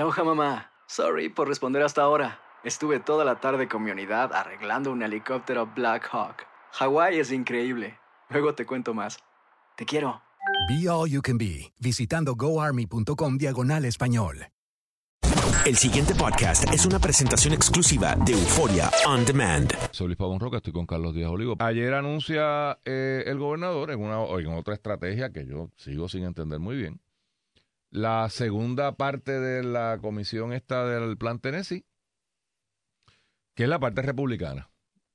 Aloha mamá. Sorry por responder hasta ahora. Estuve toda la tarde con mi unidad arreglando un helicóptero Black Hawk. Hawái es increíble. Luego te cuento más. Te quiero. Be All You Can Be, visitando goarmy.com diagonal español. El siguiente podcast es una presentación exclusiva de Euforia On Demand. Soy Luis Pavón Roca, estoy con Carlos Díaz Olivo. Ayer anuncia eh, el gobernador en, una, en otra estrategia que yo sigo sin entender muy bien. La segunda parte de la comisión esta del plan Tennessee, que es la parte republicana.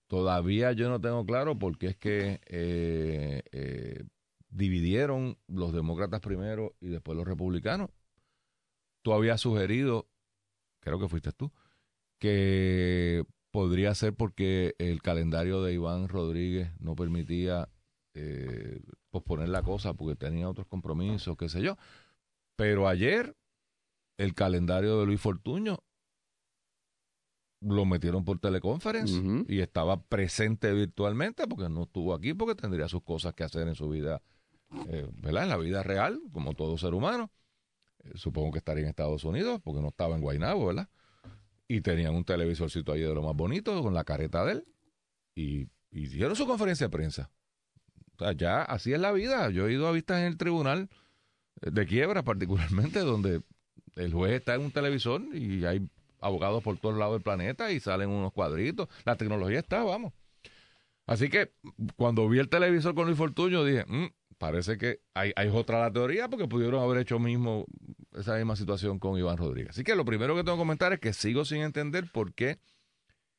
Todavía yo no tengo claro por qué es que eh, eh, dividieron los demócratas primero y después los republicanos. Tú habías sugerido creo que fuiste tú, que podría ser porque el calendario de Iván Rodríguez no permitía eh, posponer la cosa porque tenía otros compromisos, qué sé yo. Pero ayer el calendario de Luis Fortuño lo metieron por teleconferencia y estaba presente virtualmente porque no estuvo aquí porque tendría sus cosas que hacer en su vida, eh, ¿verdad? En la vida real, como todo ser humano. Eh, supongo que estaría en Estados Unidos, porque no estaba en Guaynabo, ¿verdad? Y tenían un televisorcito ahí de lo más bonito, con la careta de él, y, hicieron su conferencia de prensa. O sea, ya así es la vida. Yo he ido a vistas en el tribunal de quiebra, particularmente, donde el juez está en un televisor y hay abogados por todos lados del planeta y salen unos cuadritos. La tecnología está, vamos. Así que cuando vi el televisor con Luis Fortuño dije, mm, parece que hay, hay otra la teoría porque pudieron haber hecho mismo esa misma situación con Iván Rodríguez. Así que lo primero que tengo que comentar es que sigo sin entender por qué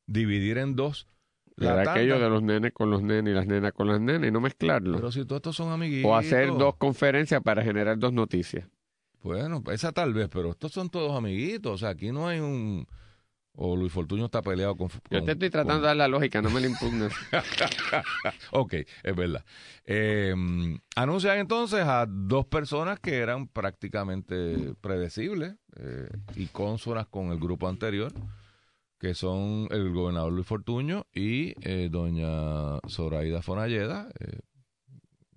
dividir en dos la aquello de los nenes con los nenes y las nenas con las nenas y no mezclarlo. Pero si todos estos son amiguitos. O hacer dos conferencias para generar dos noticias. Bueno, esa tal vez, pero estos son todos amiguitos. O sea, aquí no hay un o Luis Fortuño está peleado con... Yo te estoy tratando de dar la lógica, no me la impugnes. ok, es verdad. Em, anuncian entonces a dos personas que eran prácticamente predecibles eh, y consonas con el grupo anterior, que son el gobernador Luis Fortuño y eh, doña Zoraida Fonalleda, eh,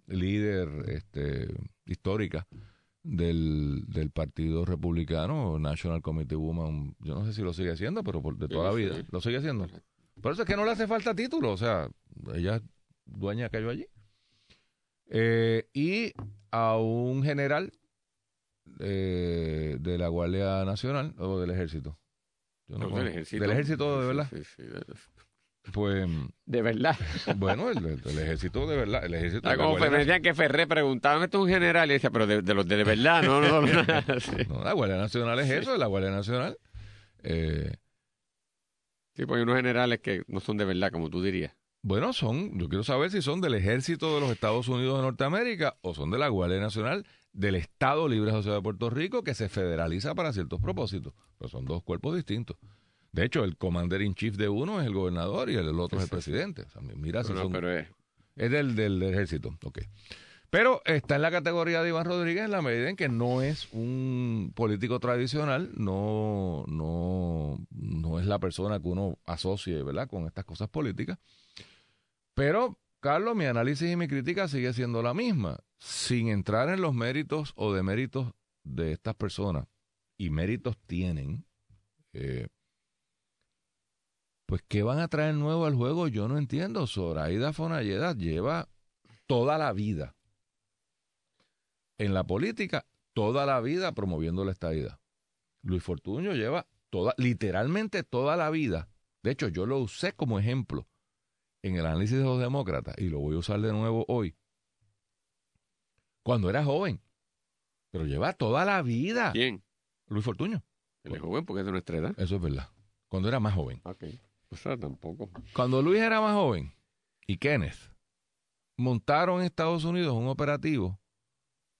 líder este, histórica del, del Partido Republicano, National Committee Woman, yo no sé si lo sigue haciendo, pero por, de toda la vida, lo sigue haciendo. Por eso es que no le hace falta título, o sea, ella es dueña cayó allí. Eh, y a un general eh, de la Guardia Nacional o del Ejército. Del ejército. Del ejército, de verdad. Sí, sí, pues. De verdad. Bueno, el, ejército de verdad. El ejército ah, como me decían que Ferré preguntaba, ¿esto es un general? Y decía, pero de, los de, verdad, no, no, no. no, la Guardia Nacional es eso, la Guardia Nacional. Eh, sí, porque hay unos generales que no son de verdad, como tú dirías. Bueno, son, yo quiero saber si son del ejército de los Estados Unidos de Norteamérica o son de la Guardia Nacional del Estado Libre Asociado de Puerto Rico que se federaliza para ciertos propósitos. Pero son dos cuerpos distintos. De hecho, el commander in chief de uno es el gobernador y el, otro es el presidente. mira si son, pero es, es del, del, ejército. Ok. Pero está en la categoría de Iván Rodríguez en la medida en que no es un político tradicional, no, no, no es la persona que uno asocie ¿verdad? con estas cosas políticas. Pero, Carlos, mi análisis y mi crítica sigue siendo la misma. Sin entrar en los méritos o deméritos de estas personas, y méritos tienen, eh, pues ¿qué van a traer nuevo al juego? Yo no entiendo. Zoraida Fonalleda lleva toda la vida en la política, toda la vida promoviendo la estadidad. Luis Fortuño lleva toda, literalmente toda la vida. De hecho, yo lo usé como ejemplo en el análisis de los demócratas y lo voy a usar de nuevo hoy. Cuando era joven. Pero lleva toda la vida. ¿Quién? Luis Fortuño. Él es joven porque es de nuestra edad. Eso es verdad. Cuando era más joven. Okay. O sea, tampoco. Cuando Luis era más joven y Kenneth montaron en Estados Unidos un operativo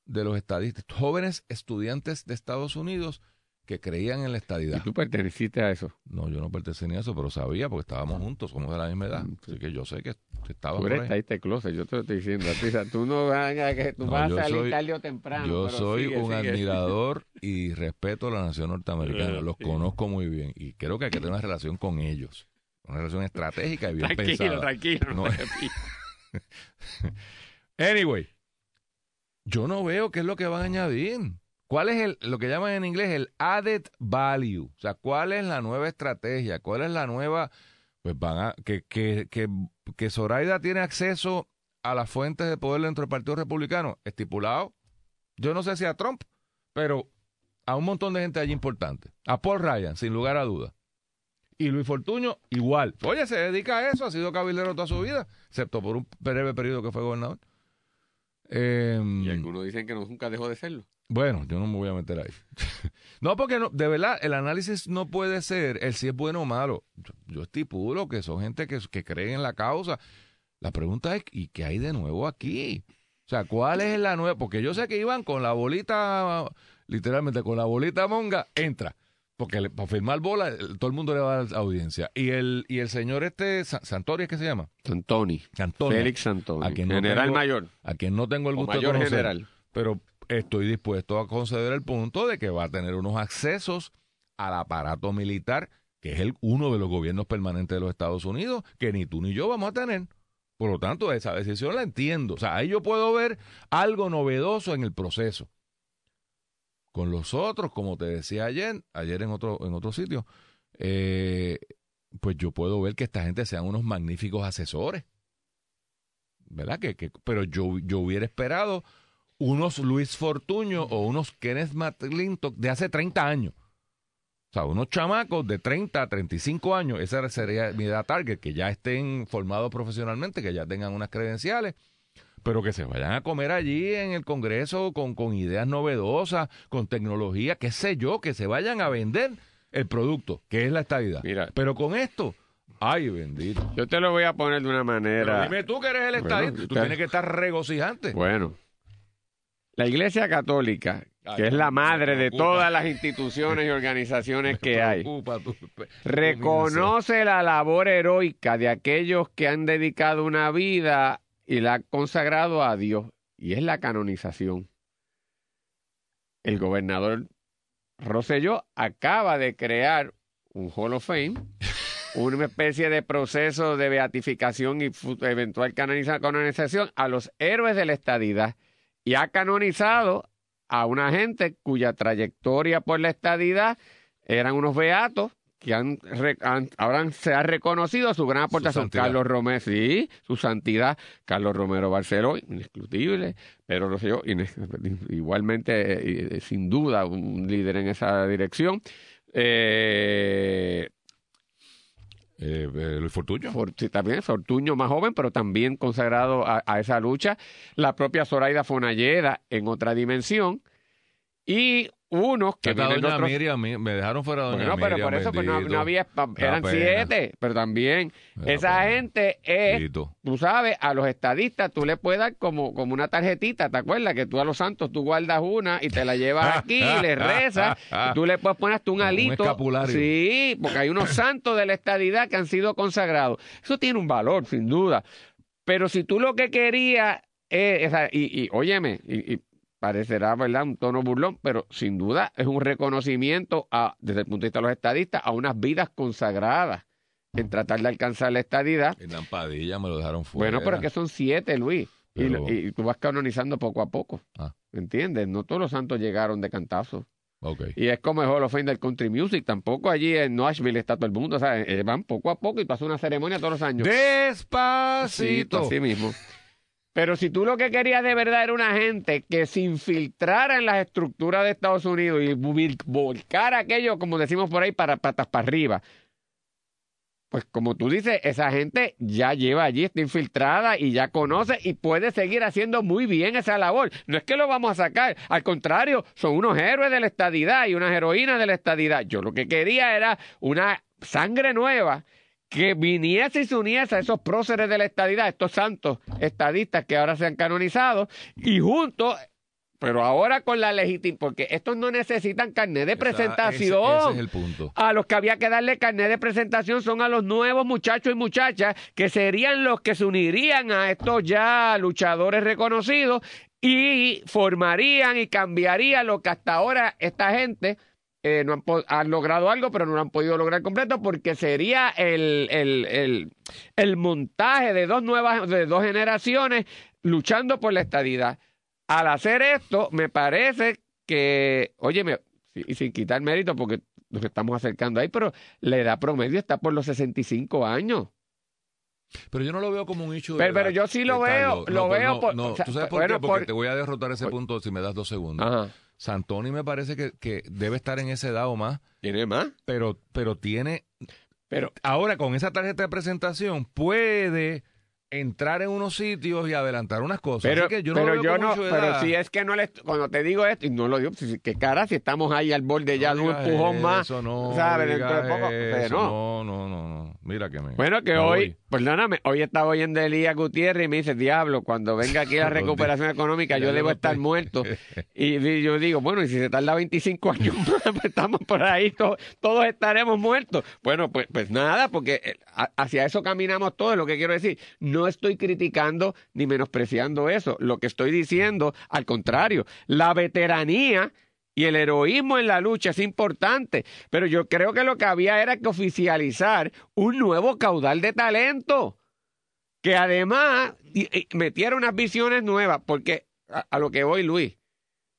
de los estadistas, jóvenes estudiantes de Estados Unidos que creían en la Y estadidad. tú perteneciste a eso. No, yo no pertenecía a eso, pero sabía porque estábamos juntos, somos de la misma edad. Así que yo sé que estaba Tú por eres ahí. taísta de closet, yo te lo estoy diciendo. o sea, tú no vas a, que tú No, vas a salir tarde o temprano. Yo pero soy sigue, un sigue. admirador y respeto a la nación norteamericana. Los conozco muy bien y creo que hay que tener una relación con ellos. Una relación estratégica y bien Tranquilo, pensada. tranquilo. No. pidas. Anyway, yo no veo qué es lo que van a añadir. ¿Cuál es el, lo que llaman en inglés el added value? O sea, ¿cuál es la nueva estrategia? ¿Cuál es la nueva? Pues van a, que, que, que, que Zoraida tiene acceso a las fuentes de poder dentro del Partido Republicano, estipulado. Yo no sé si a Trump, pero a un montón de gente allí importante. A Paul Ryan, sin lugar a dudas. Y Luis Fortuño, igual. Oye, se dedica a eso, ha sido cabildero toda su vida, excepto por un breve periodo que fue gobernador. Em, Y algunos dicen que no, nunca dejó de serlo. bueno, yo no me voy a meter ahí. no, porque no, de verdad, el análisis no puede ser el si es bueno o malo. Yo, yo estipulo que son gente que, que cree en la causa. La pregunta es, ¿y qué hay de nuevo aquí? O sea, ¿cuál es la nueva? Porque yo sé que iban con la bolita, literalmente con la bolita monga, entra. Porque para firmar bola, todo el mundo le va a dar audiencia. Y el, y el señor este, Sa- Santori, ¿es que se llama? Santoni. Antonio. Félix Santoni. A quien no general tengo- mayor. A quien no tengo el gusto de conocer general. pero estoy dispuesto a conceder el punto de que va a tener unos accesos al aparato militar, que es el, uno de los gobiernos permanentes de los Estados Unidos, que ni tú ni yo vamos a tener. Por lo tanto, esa decisión la entiendo. O sea, ahí yo puedo ver algo novedoso en el proceso. Con los otros, como te decía ayer, ayer en otro, en otro sitio, eh, pues yo puedo ver que esta gente sean unos magníficos asesores. ¿Verdad? Que, que, pero yo, yo hubiera esperado unos Luis Fortuño o unos Kenneth McClintock de hace 30 años. O sea, unos chamacos de 30 a 35 años, esa sería mi edad target, que ya estén formados profesionalmente, que ya tengan unas credenciales, pero que se vayan a comer allí en el Congreso con, con ideas novedosas, con tecnología, qué sé yo, que se vayan a vender el producto, que es la estabilidad. Mira. Pero con esto, ay bendito. Yo te lo voy a poner de una Pero manera. dime tú que eres el Bueno, estadista, tú tienes que estar regocijante. Bueno. La Iglesia Católica, que es la madre de todas las instituciones y organizaciones que hay, reconoce la labor heroica de aquellos que han dedicado una vida y la han consagrado a Dios, y es la canonización. El gobernador Rosselló acaba de crear un Hall of Fame, una especie de proceso de beatificación y eventual canoniza- canonización a los héroes de la estadidad y ha canonizado a una gente cuya trayectoria por la estadidad eran unos beatos que han, han- ahora se ha reconocido su gran aportación. santidad. Carlos Romero, sí, su santidad, Carlos Romero Barceló, indiscutible, pero Rosselló, igualmente, eh, sin duda, un líder en esa dirección. Eh, Eh, eh, Luis Fortuño. También Fortuño más joven, pero también consagrado a, a esa lucha. La propia Zoraida Fonalleda en otra dimensión. Y unos que Hasta vienen doña otros... Miriam, mi- me dejaron fuera doña Bueno, pero Miriam, por eso pues, no, había... Eran siete, pero también esa pena. gente es... Tú sabes, a los estadistas tú le puedes dar como, como una tarjetita, ¿te acuerdas? Que tú a los santos tú guardas una y te la llevas aquí y le rezas. y tú le puedes poner hasta un un alito. escapulario. Sí, porque hay unos santos de la estadidad que han sido consagrados. Eso tiene un valor, sin duda. Pero si tú lo que querías es, o sea, y, y óyeme, y, y parecerá, ¿verdad?, un tono burlón, pero sin duda es un reconocimiento a, desde el punto de vista de los estadistas a unas vidas consagradas en tratar de alcanzar la estadidad. Hernán Padilla me lo dejaron fuera. Bueno, pero es que son siete, Luis. Y, Pero- y tú vas canonizando poco a poco. Ah. ¿Entiendes? No todos los santos llegaron de cantazo. Ok. Y es como el Hall of Fame del Country Music. Tampoco allí en Nashville está todo el mundo. O sea, eh, van poco a poco y haces una ceremonia todos los años. Despacito. así mismo. Pero si tú lo que querías de verdad era una gente que se infiltrara en las estructuras de Estados Unidos y vol- volcar aquello, como decimos por ahí, para patas para arriba. Pues como tú dices, esa gente ya lleva allí, está infiltrada y ya conoce y puede seguir haciendo muy bien esa labor. No es que lo vamos a sacar, al contrario, son unos héroes de la estadidad y unas heroínas de la estadidad. Yo lo que quería era una sangre nueva que viniese y se uniese a esos próceres de la estadidad, estos santos estadistas que ahora se han canonizado, y juntos pero ahora con la legítima, porque estos no necesitan carnet de Esa- presentación. Ese, ese es el punto. A los que había que darle carnet de presentación son a los nuevos muchachos y muchachas que serían los que se unirían a estos ya luchadores reconocidos y formarían y cambiarían lo que hasta ahora esta gente eh, no han, han logrado algo, pero no lo han podido lograr completo porque sería el, el, el, el montaje de dos nuevas, de dos generaciones luchando por la estadidad. Al hacer esto, me parece que, óyeme, y sin quitar mérito porque nos estamos acercando ahí, pero la edad promedio está por los 65 años. Pero yo no lo veo como un hecho. Pero- pero yo sí lo veo, lo veo por- No, o sea, ¿tú sabes por bueno, qué? Porque por- te voy a derrotar ese por- punto si me das dos segundos. Ajá. Santoni me parece que, que debe estar en esa edad o más, ¿Tiene más? pero, pero tiene. Pero, Ahora, con esa tarjeta de presentación, puede entrar en unos sitios y adelantar unas cosas. pero, Así que yo no pero lo veo yo no, pero si es que no le, cuando te digo esto, y no lo digo, que cara, si estamos ahí al borde ya de No un empujón más, eso, no ¿sabes? Dentro de poco, pero no. no, no, no, no. Mira que me. Bueno, que me hoy, voy. perdóname, hoy estaba oyendo a Elías Gutiérrez y me dice, diablo, cuando venga aquí la recuperación económica, yo debo estar muerto. Y yo digo, bueno, y si se tarda 25 años más, pues estamos por ahí, to- todos estaremos muertos. Bueno, pues, pues nada, porque eh, hacia eso caminamos todos, lo que quiero decir. No estoy criticando ni menospreciando eso. Lo que estoy diciendo, al contrario, la veteranía y el heroísmo en la lucha es importante, pero yo creo que lo que había era que oficializar un nuevo caudal de talento, que además metiera unas visiones nuevas, porque a, lo que voy, Luis,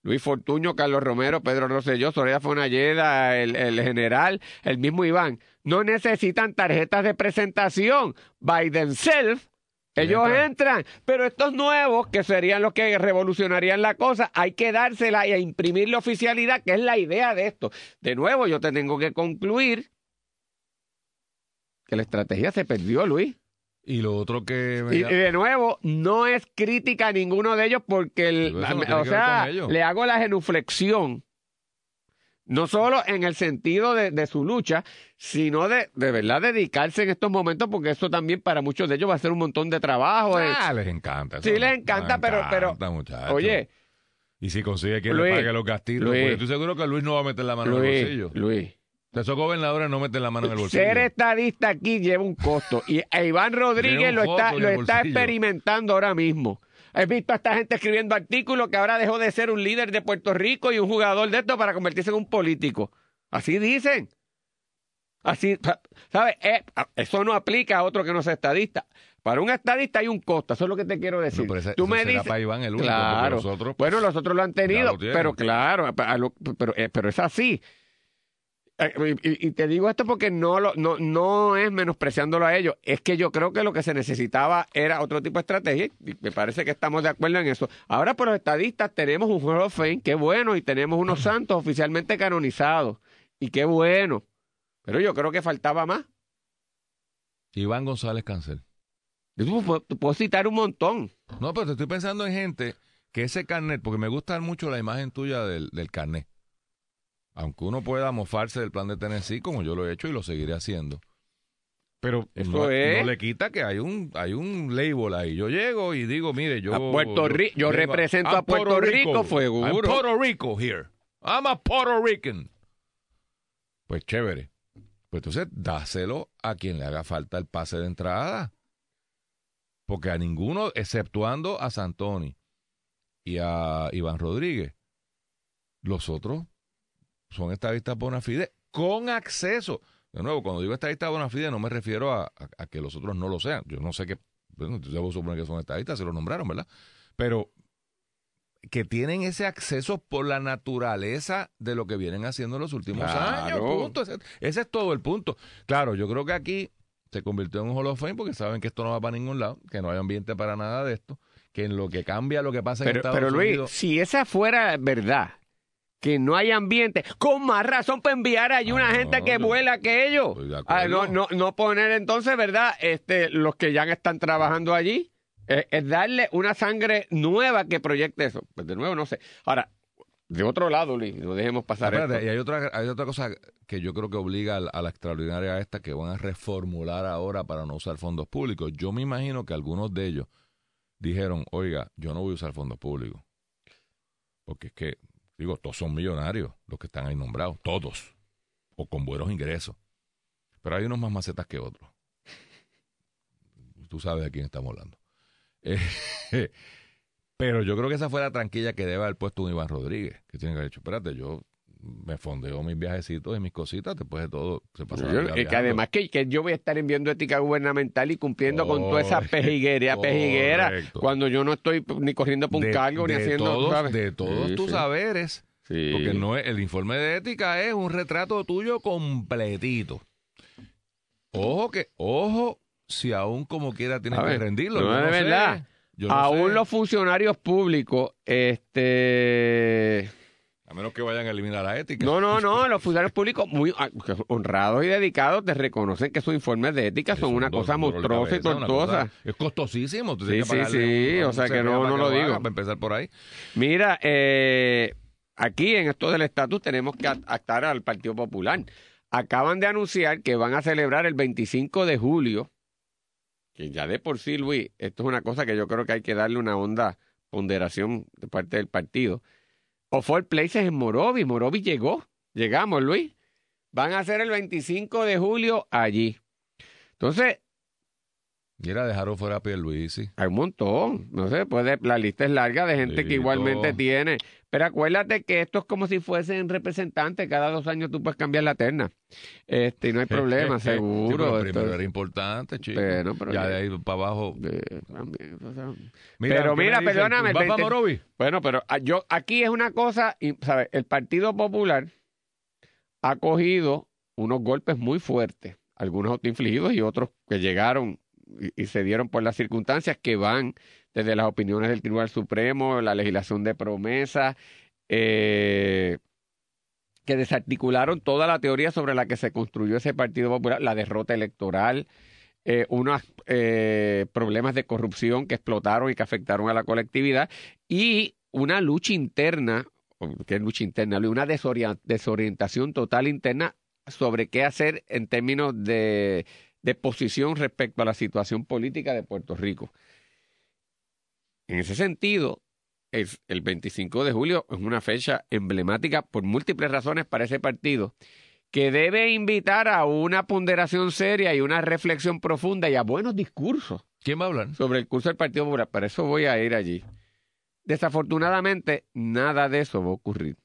Luis Fortuño, Carlos Romero, Pedro Rosselló, Soraya Fonalleda, el, el general, el mismo Iván, no necesitan tarjetas de presentación by themselves. Ellos entran. entran, pero estos nuevos, que serían los que revolucionarían la cosa, hay que dársela y a imprimirle oficialidad, que es la idea de esto. De nuevo, yo te tengo que concluir que la estrategia se perdió, Luis. Y lo otro que. me Y, y de nuevo, no es crítica a ninguno de ellos porque, el- no o sea, le hago la genuflexión. No solo en el sentido de, de su lucha, sino de, de verdad dedicarse en estos momentos, porque eso también para muchos de ellos va a ser un montón de trabajo. eh. Ah, les encanta. eso. Sí, les encanta, pero- pero- encanta. Oye, Y si consigue quien Luis, le pague los gastitos, Luis. porque estoy seguro que Luis no va a meter la mano en el Luis, bolsillo. Luis, Esos gobernadores no meten la mano en el bolsillo. ser estadista aquí lleva un costo. Y Iván Rodríguez lo está, lo está experimentando ahora mismo. He visto a esta gente escribiendo artículos que ahora dejó de ser un líder de Puerto Rico y un jugador de esto para convertirse en un político. Así dicen. Así, ¿sabes? Eh, eso no aplica a otro que no sea estadista. Para un estadista hay un costo, eso es lo que te quiero decir. No, pero ese- Tú me dices, para Iván el único, claro. los otros, bueno, los otros lo han tenido, lo pero claro, pero, eh, pero es así. Eh, Y, y te digo esto porque no, lo, no, no es menospreciándolo a ellos, es que yo creo que lo que se necesitaba era otro tipo de estrategia y me parece que estamos de acuerdo en eso. Ahora por los estadistas tenemos un Hall of Fame, qué bueno, y tenemos unos santos oficialmente canonizados y qué bueno, pero yo creo que faltaba más. Iván González Cancel. Yo puedo, puedo citar un montón. No, pero te estoy pensando en gente que ese carnet, porque me gusta mucho la imagen tuya del, del carnet. Aunque uno pueda mofarse del plan de Tennessee, como yo lo he hecho y lo seguiré haciendo. Pero Eso no, es. no le quita que hay un, hay un label ahí. Yo llego y digo, mire, yo. A Puerto Ri- yo represento a Puerto Rico, fue seguro. Puerto Rico here. I'm a Puerto Rican. Pues chévere. Pues entonces dáselo a quien le haga falta el pase de entrada. Porque a ninguno, exceptuando a Santoni y a Iván Rodríguez, los otros son estadistas bona fide con acceso. De nuevo, cuando digo estadistas bona fide, no me refiero a, a- a que los otros no lo sean. Yo no sé qué, bueno, debo suponer que son estadistas, se los nombraron, ¿verdad? Pero que tienen ese acceso por la naturaleza de lo que vienen haciendo en los últimos Claro. años. Punto. Ese, ese es todo el punto. Claro, yo creo que aquí se convirtió en un Hall of Fame porque saben que esto no va para ningún lado, que no hay ambiente para nada de esto, que en lo que cambia lo que pasa en Pero, Estados pero Luis, Unidos. si esa fuera verdad, que no hay ambiente, con más razón para enviar allí una Ah, gente no, que yo- vuela que ellos. Ah, no, no, no poner entonces, ¿verdad? Este, los que ya están trabajando allí, eh, es darle una sangre nueva que proyecte eso. Pues de nuevo, no sé. Ahora, de otro lado, Luis, no dejemos pasar Espérate, esto. y hay otra, hay otra cosa que yo creo que obliga a la, a la extraordinaria esta que van a reformular ahora para no usar fondos públicos. Yo me imagino que algunos de ellos dijeron, oiga, yo no voy a usar fondos públicos. Porque es que, digo, todos son millonarios los que están ahí nombrados, todos, o con buenos ingresos. Pero hay unos más macetas que otros. Tú sabes de quién estamos hablando. Eh, pero yo creo que esa fue la tranquilla que debe haber puesto un Iván Rodríguez, que tiene que haber dicho, espérate, yo me fondeo mis viajecitos y mis cositas, después de todo se pasa la Yo- vida que además que, que yo voy a estar enviando ética gubernamental y cumpliendo con toda esa Correcto, pejiguera, correcto. cuando yo no estoy ni corriendo por un de, cargo ni haciendo todos, ¿sabes? de todos Sí, tus sí. saberes, Sí. porque no es, el informe de ética es un retrato tuyo completito. Ojo que, ojo, si aún como quiera tienes A que ver, rendirlo. no, sé, verdad. yo no Aún sé. los funcionarios públicos, este A menos que vayan a eliminar la ética. No, no, no, los funcionarios públicos muy ah, honrados y dedicados te reconocen que sus informes de ética son una cosa un monstruosa y tortuosa. Es costosísimo. tú Sí, sí, sí, un- o sea que no- no lo digo. Para empezar por ahí. Mira, eh, aquí en esto del estatus tenemos que actar al Partido Popular. Acaban de anunciar que van a celebrar el 25 de julio, que ya de por sí, Luis, esto es una cosa que yo creo que hay que darle una honda ponderación de parte del partido. O Four Places en Morovi, Morovi llegó, llegamos, Luis. Van a hacer el 25 de julio allí. Entonces, Mira, dejaron fuera a Pierluisi. hay un montón, no sé, puede, la lista es larga de gente que igualmente todo. tiene. Pero acuérdate que esto es como si fuesen representantes, cada dos años tú puedes cambiar la terna. Este, y no hay problema, seguro. primero era importante, chico. Pero- pero ya ya- de ahí para abajo. eh, también, o sea, Mira, Pero ¿qué me mira, perdóname, el ¿Vas para 20? Morovi? Bueno, pero ah, yo aquí es una cosa, y, ¿sabes? El Partido Popular ha cogido unos golpes muy fuertes, algunos autoinfligidos y otros que llegaron y, y se dieron por las circunstancias que van desde las opiniones del Tribunal Supremo, la legislación de promesa, eh, que desarticularon toda la teoría sobre la que se construyó ese Partido Popular, la derrota electoral, eh, unos eh, problemas de corrupción que explotaron y que afectaron a la colectividad y una lucha interna, que lucha interna? Una desorientación total interna sobre qué hacer en términos de posición respecto a la situación política de Puerto Rico. En ese sentido, es el 25 de julio es una fecha emblemática por múltiples razones para ese partido que debe invitar a una ponderación seria y una reflexión profunda y a buenos discursos ¿Quién va a hablar? sobre el curso del Partido Popular. Para eso voy a ir allí. Desafortunadamente, nada de eso va a ocurrir.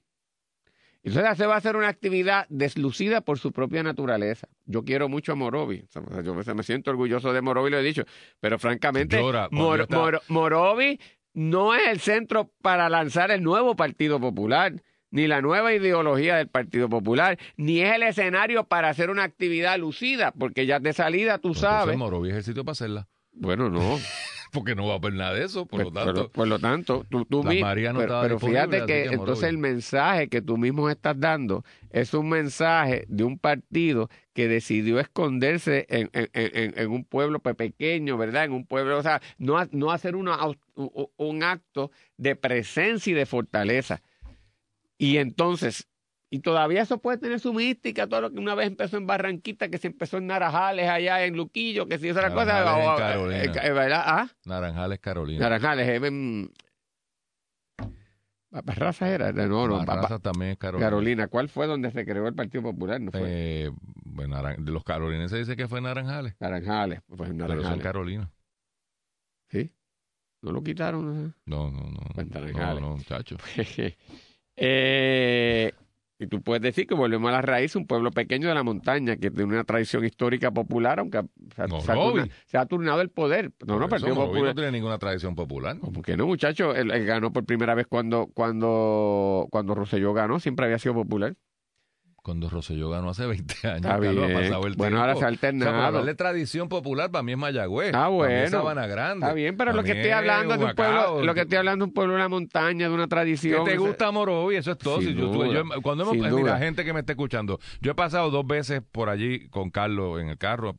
Entonces se va a hacer una actividad deslucida por su propia naturaleza. Yo quiero mucho a Morovi. O sea, Yo me siento orgulloso de Morovi, lo he dicho. Pero francamente, Llora Mor- Morovi no es el centro para lanzar el nuevo Partido Popular, ni la nueva ideología del Partido Popular, ni es el escenario para hacer una actividad lucida, porque ya de salida tú sabes. Morovi es el sitio para hacerla. Bueno, no. Porque no va a haber nada de eso, por Pues, lo tanto. pero- por lo tanto, tú, tú María no pero, estaba pero fíjate que, que entonces el mensaje que tú mismo estás dando es un mensaje de un partido que decidió esconderse en, en- en- en un pueblo pe- pequeño, ¿verdad? En un pueblo, o sea, no, no hacer una, un acto de presencia y de fortaleza. Y entonces, y todavía eso puede tener su mística, todo lo que una vez empezó en Barranquita, que se empezó en Naranjales, allá en Luquillo, que si esa era cosa, Naranjales en o- o- Carolina. eh, eh, ¿verdad? ¿Ah? Naranjales, Carolina. Naranjales, eh. Barraza era, no, no, Barraza Ba- también es Carolina. Carolina. ¿Cuál fue donde se creó el Partido Popular? No fue Eh, bueno, Naran- de los carolinenses dice que fue Naranjales. Naranjales, pues en Pero son Naranjales. Carolina. ¿Sí? ¿No lo quitaron? No, no, no. Pues no, Naranjales. no, chacho. eh, y tú puedes decir que volvemos a la raíz, un pueblo pequeño de la montaña que tiene una tradición histórica popular, aunque se ha, No, se ha Roby. turna- se ha turnado el poder. No, no, Por Partido Popular. no tiene ninguna tradición popular. ¿Cómo que no, muchacho? Él, él ganó por primera vez cuando, cuando, cuando Rosselló ganó, siempre había sido popular. Cuando Rosselló ganó hace 20 años, Está Carlos, ha bien. pasado el Bueno, ahora se ha O sea, para alternado. hablar de tradición popular, para mí es Mayagüez. Ah, Para bueno. Sabana Grande. Está bien, pero Para lo que estoy hablando es de un pueblo, lo que estoy hablando es un pueblo de una montaña, de una ¿Qué tradición. te o sea, gusta Morovi? Eso es todo. Sin Si yo- cuando hemos, sin mira, duda. gente que me está escuchando, yo he pasado dos veces por allí con Carlos en el carro,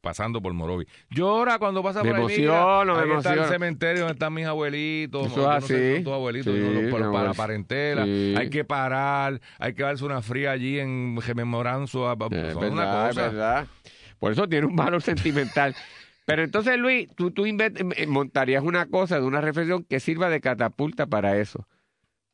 pasando por Morovi. Llora cuando pasa Me por emociono, me ahí está el emociono. cementerio donde están mis abuelitos. Eso es no sé así. tus abuelitos, Sí, yo no- para la abuelo. parentela. Sí. Hay que parar, hay que darse una fría allí en rememoranza. a- Es son verdad, una cosa. verdad. Por eso tiene un valor sentimental. Pero entonces, Luis, tú, tú inve- eh, montarías una cosa de una reflexión que sirva de catapulta para eso.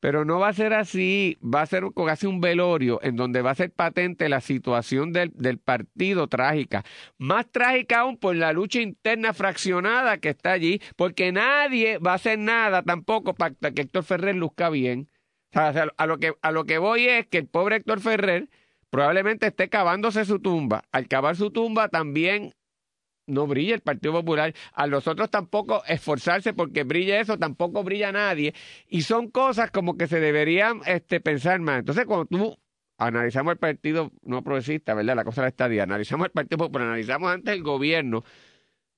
Pero no va a ser así, va a ser casi un velorio en donde va a ser patente la situación del, del, partido trágica. Más trágica aún por la lucha interna fraccionada que está allí, porque nadie va a hacer nada tampoco para que Héctor Ferrer luzca bien. A, lo que, a lo que voy es que el pobre Héctor Ferrer probablemente esté cavándose su tumba. Al cavar su tumba también no brilla el Partido Popular, a los otros tampoco esforzarse porque brille eso, tampoco brilla nadie. Y son cosas como que se deberían este, pensar más. Entonces, cuando tú analizamos el Partido No Progresista, ¿verdad? La cosa de la estadía, analizamos el Partido Popular, analizamos antes el gobierno.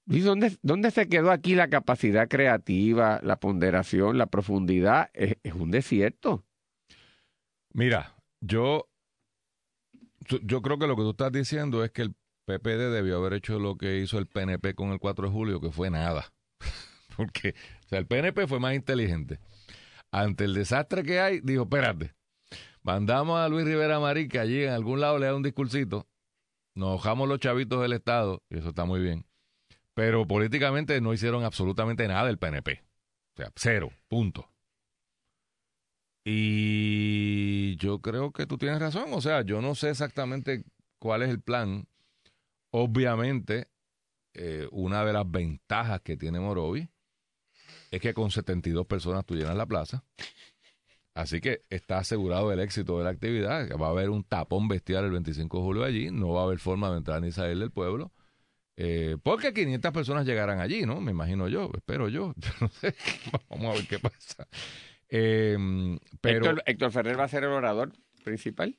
¿Y dónde, dónde se quedó aquí la capacidad creativa, la ponderación, la profundidad? Es, un desierto. Mira, yo, yo creo que lo que tú estás diciendo es que el PPD debió haber hecho lo que hizo el PNP con el 4 de julio, que fue nada. Porque, el PNP fue más inteligente. Ante el desastre que hay, dijo, espérate, mandamos a Luis Rivera Marín que allí en algún lado le da un discursito, nos ojamos los chavitos del Estado, y eso está muy bien, pero políticamente no hicieron absolutamente nada el PNP. O sea, cero, punto. Y yo creo que tú tienes razón, o sea, yo no sé exactamente cuál es el plan Obviamente, eh, una de las ventajas que tiene Morovi es que con 72 personas tú llenas la plaza. Así que está asegurado el éxito de la actividad. Va a haber un tapón bestial el 25 de julio allí. No va a haber forma de entrar ni salir del pueblo. Eh, porque 500 personas llegarán allí, ¿no? Me imagino yo, espero yo. no sé. Vamos a ver qué pasa. Eh, pero... Héctor, Héctor Ferrer va a ser el orador principal.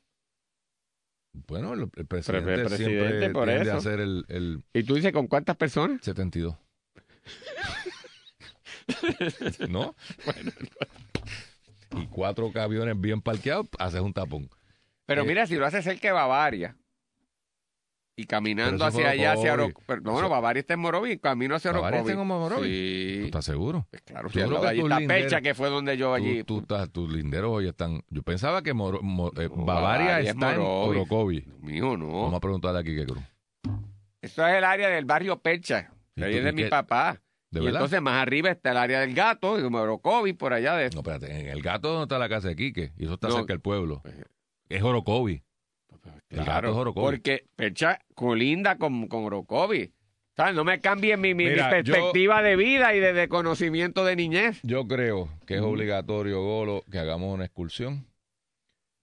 Bueno, el, el presidente, el presidente siempre por tiende eso. a hacer el, el, ¿Y tú dices con cuántas personas? 72. ¿No? Bueno, y cuatro camiones bien parqueados, haces un tapón. Pero eh, mira, si lo haces cerca de Bavaria y caminando hacia allá, hacia Oro... no, bueno, Bavaria está en Morovi, camino hacia. ¿Bavaria está en Morovi? Sí. ¿Tú estás seguro? Pues claro, sí, lo allí está Pecha, que fue donde yo allí... Tú, tú estás, tus linderos hoy están... Yo pensaba que Moro, eh, no, Bavaria está en Orocovi. Mío, no. Vamos a preguntarle aquí qué cruz. Eso es el área del barrio Pecha, ahí es de mi papá. ¿De y entonces más arriba está el área del gato, como Orocovi, por allá de... No, espérate, en el gato donde está la casa de Quique, y eso está no, cerca del pueblo. Es Orocovi. Claro, es porque Percha colinda con, con Orocovi. ¿Sabes? No me cambie mi, mi, Mira, mi perspectiva yo, de vida y de, de, conocimiento de niñez. Yo creo que es obligatorio, Golo, que hagamos una excursión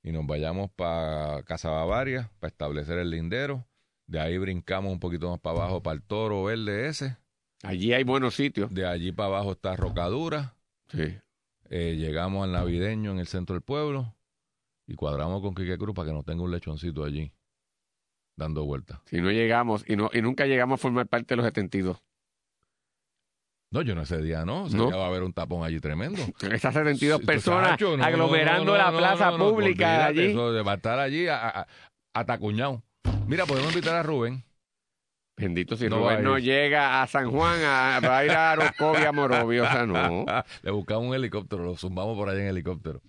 y nos vayamos para Casa Bavaria para establecer el lindero. De ahí brincamos un poquito más para abajo para el Toro Verde ese. Allí hay buenos sitios. De allí para abajo está Rocadura. Sí. Eh, llegamos al Navideño en el centro del pueblo y cuadramos con Quique Cruz para que nos tenga un lechoncito allí dando vueltas. Si no llegamos y no y nunca llegamos a formar parte de los 72. No, yo no ese día no. Día va a haber un tapón allí tremendo. Esas 72 sí, personas no, aglomerando no, la plaza pública allí. Eso va a estar allí atacuñado. Mira, podemos invitar a Rubén. Bendito si no Rubén no llega a San Juan, a, va a ir a Arocovia, Morovia, o sea, no. Le buscamos un helicóptero, lo zumbamos por allá en helicóptero.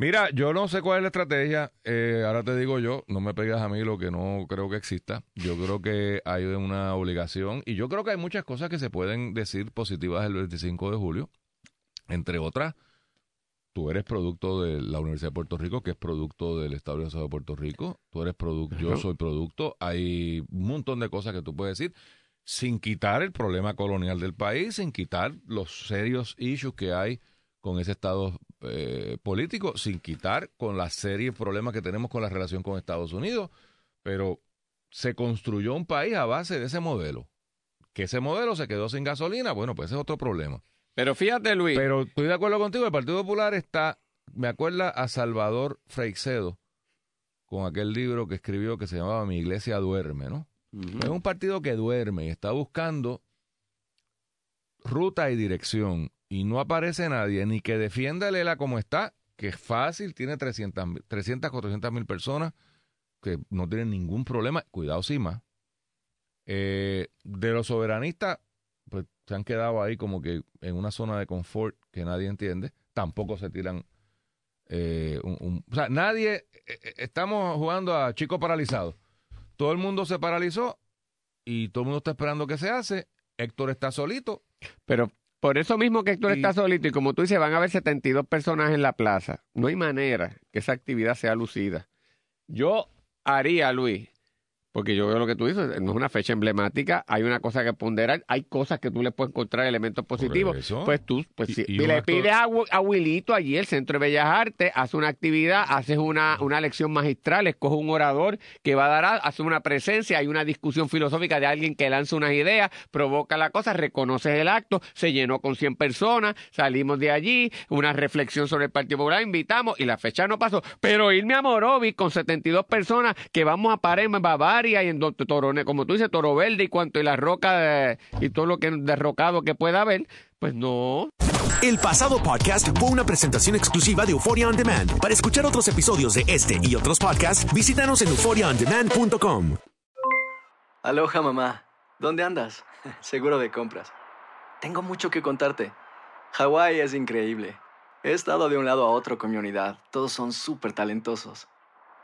Mira, yo no sé cuál es la estrategia. Eh, ahora te digo yo, no me pegas a mí lo que no creo que exista. Yo creo que hay una obligación y yo creo que hay muchas cosas que se pueden decir positivas el 25 de julio. Entre otras, tú eres producto de la Universidad de Puerto Rico, que es producto del Estado de Puerto Rico. Tú eres producto, yo soy producto. Hay un montón de cosas que tú puedes decir sin quitar el problema colonial del país, sin quitar los serios issues que hay con ese estado eh, político, sin quitar con la serie de problemas que tenemos con la relación con Estados Unidos, pero se construyó un país a base de ese modelo. Que ese modelo se quedó sin gasolina, bueno, pues ese es otro problema. Pero fíjate, Luis. Pero estoy de acuerdo contigo, el Partido Popular está, me acuerda a Salvador Freixedo, con aquel libro que escribió que se llamaba Mi Iglesia Duerme, ¿no? Uh -huh. Es un partido que duerme y está buscando ruta y dirección y no aparece nadie ni que defienda el ELA como está, que es fácil, tiene 300, 300 400 mil personas que no tienen ningún problema, cuidado sí más. Eh, de los soberanistas, pues se han quedado ahí como que en una zona de confort que nadie entiende, tampoco se tiran... Eh, un, o sea, nadie, eh, estamos jugando a chico paralizado. Todo el mundo se paralizó y todo el mundo está esperando que se hace. Héctor está solito. Pero Por eso mismo que tú Y- estás solito y como tú dices, van a haber 72 personas en la plaza. No hay manera que esa actividad sea lucida. Yo haría, Luis, porque yo veo lo que tú dices, no es una fecha emblemática, hay una cosa que ponderar, hay cosas que tú le puedes encontrar elementos positivos. eso. Pues tú, pues Y- sí, y le acto- pides a, a Wilito allí, el Centro de Bellas Artes, hace una actividad, haces una, una lección magistral, escoge un orador que va a dar, a- hace una presencia, hay una discusión filosófica de alguien que lanza unas ideas, provoca la cosa, reconoces el acto, se llenó con 100 personas, salimos de allí, una reflexión sobre el Partido Popular, invitamos y la fecha no pasó. Pero irme a Morovis con 72 personas que vamos a parar en Bavaria y en Do- Torone, como tú dices, Toro Verde y cuanto y la roca de- y todo lo que derrocado que pueda haber, pues no. El pasado podcast fue una presentación exclusiva de Euphoria On Demand. Para escuchar otros episodios de este y otros podcasts, visítanos en euphoriaondemand.com. Aloha, mamá. ¿Dónde andas? Seguro de compras. Tengo mucho que contarte. Hawái es increíble. He estado de un lado a otro con mi unidad. Todos son súper talentosos.